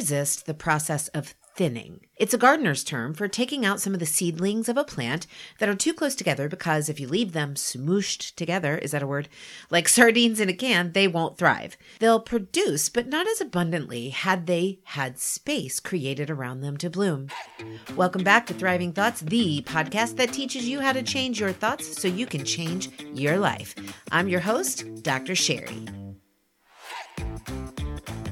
resist the process of thinning. It's a gardener's term for taking out some of the seedlings of a plant that are too close together because if you leave them smooshed together, is that a word? Like sardines in a can, they won't thrive. They'll produce, but not as abundantly had they had space created around them to bloom. Welcome back to Thriving Thoughts, the podcast that teaches you how to change your thoughts so you can change your life. I'm your host, Dr. Sherry.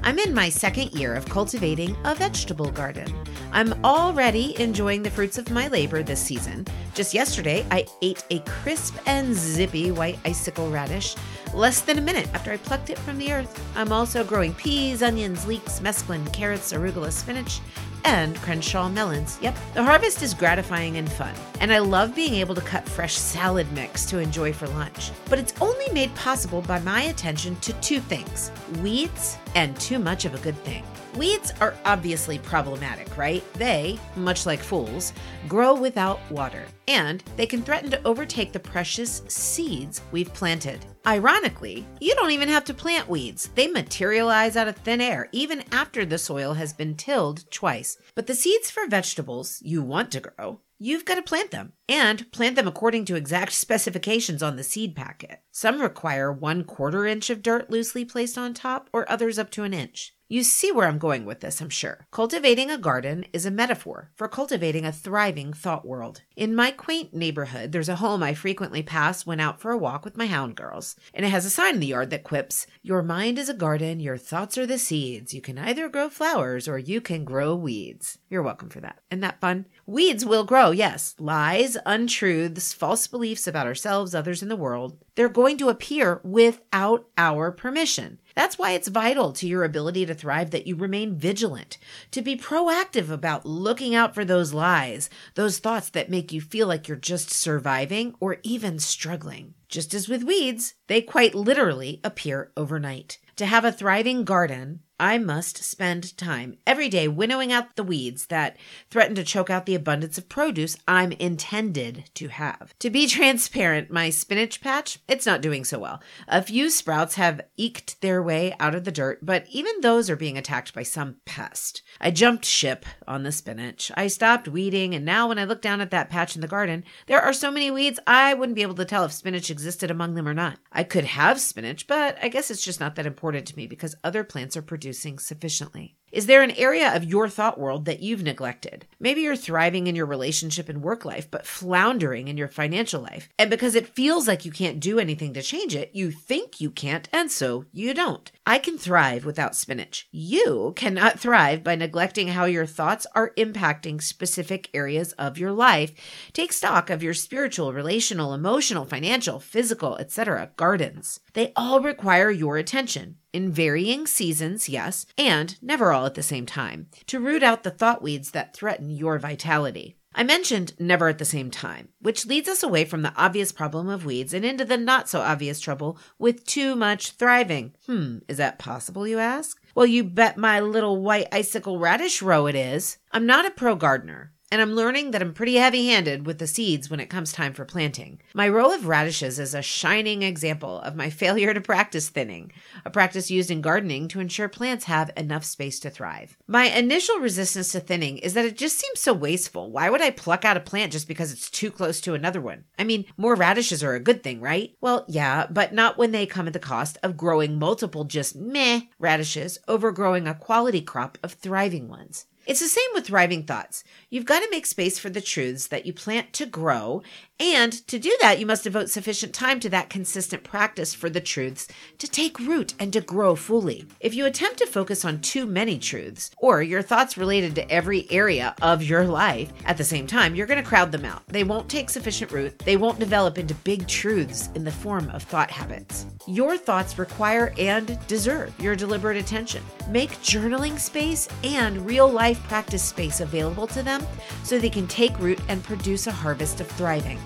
I'm in my second year of cultivating a vegetable garden. I'm already enjoying the fruits of my labor this season. Just yesterday, I ate a crisp and zippy white icicle radish less than a minute after I plucked it from the earth. I'm also growing peas, onions, leeks, mesclun, carrots, arugula, spinach, and Crenshaw melons. Yep, the harvest is gratifying and fun, and I love being able to cut fresh salad mix to enjoy for lunch. But it's only made possible by my attention to two things weeds and too much of a good thing. Weeds are obviously problematic, right? They, much like fools, grow without water, and they can threaten to overtake the precious seeds we've planted. Ironically, you don't even have to plant weeds. They materialize out of thin air even after the soil has been tilled twice. But the seeds for vegetables you want to grow you've got to plant them and plant them according to exact specifications on the seed packet. Some require one quarter inch of dirt loosely placed on top, or others up to an inch. You see where I'm going with this, I'm sure. Cultivating a garden is a metaphor for cultivating a thriving thought world. In my quaint neighborhood, there's a home I frequently pass when out for a walk with my hound girls, and it has a sign in the yard that quips, Your mind is a garden, your thoughts are the seeds. You can either grow flowers or you can grow weeds. You're welcome for that. Isn't that fun? Weeds will grow, yes. Lies, untruths, false beliefs about ourselves, others, in the world. They're going to appear without our permission. That's why it's vital to your ability to thrive that you remain vigilant, to be proactive about looking out for those lies, those thoughts that make you feel like you're just surviving or even struggling. Just as with weeds, they quite literally appear overnight. To have a thriving garden, I must spend time every day winnowing out the weeds that threaten to choke out the abundance of produce I'm intended to have. To be transparent, my spinach patch, it's not doing so well. A few sprouts have eked their way out of the dirt, but even those are being attacked by some pest. I jumped ship on the spinach. I stopped weeding, and now when I look down at that patch in the garden, there are so many weeds I wouldn't be able to tell if spinach existed among them or not. I could have spinach, but I guess it's just not that important to me because other plants are producing producing sufficiently. Is there an area of your thought world that you've neglected? Maybe you're thriving in your relationship and work life, but floundering in your financial life. And because it feels like you can't do anything to change it, you think you can't, and so you don't. I can thrive without spinach. You cannot thrive by neglecting how your thoughts are impacting specific areas of your life. Take stock of your spiritual, relational, emotional, financial, physical, etc. gardens. They all require your attention in varying seasons, yes, and never all at the same time, to root out the thought weeds that threaten your vitality. I mentioned never at the same time, which leads us away from the obvious problem of weeds and into the not so obvious trouble with too much thriving. Hmm, is that possible, you ask? Well, you bet my little white icicle radish row it is. I'm not a pro gardener, and I'm learning that I'm pretty heavy handed with the seeds when it comes time for planting. My row of radishes is a shining example of my failure to practice thinning, a practice used in gardening to ensure plants have enough space to thrive. My initial resistance to thinning is that it just seems so wasteful. Why would I pluck out a plant just because it's too close to another one? I mean, more radishes are a good thing, right? Well, yeah, but not when they come at the cost of growing multiple just meh radishes over growing a quality crop of thriving ones. It's the same with thriving thoughts. You've got to make space for the truths that you plant to grow. And to do that, you must devote sufficient time to that consistent practice for the truths to take root and to grow fully. If you attempt to focus on too many truths, or your thoughts related to every area of your life at the same time, you're going to crowd them out. They won't take sufficient root, they won't develop into big truths in the form of thought habits. Your thoughts require and deserve your deliberate attention. Make journaling space and real life practice space available to them so they can take root and produce a harvest of thriving.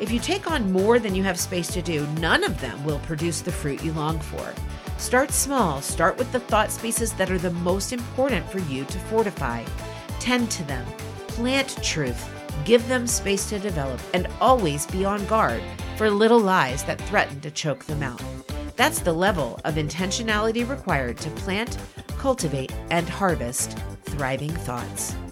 If you take on more than you have space to do, none of them will produce the fruit you long for. Start small, start with the thought spaces that are the most important for you to fortify. Tend to them, plant truth, give them space to develop, and always be on guard for little lies that threaten to choke them out. That's the level of intentionality required to plant, cultivate, and harvest thriving thoughts.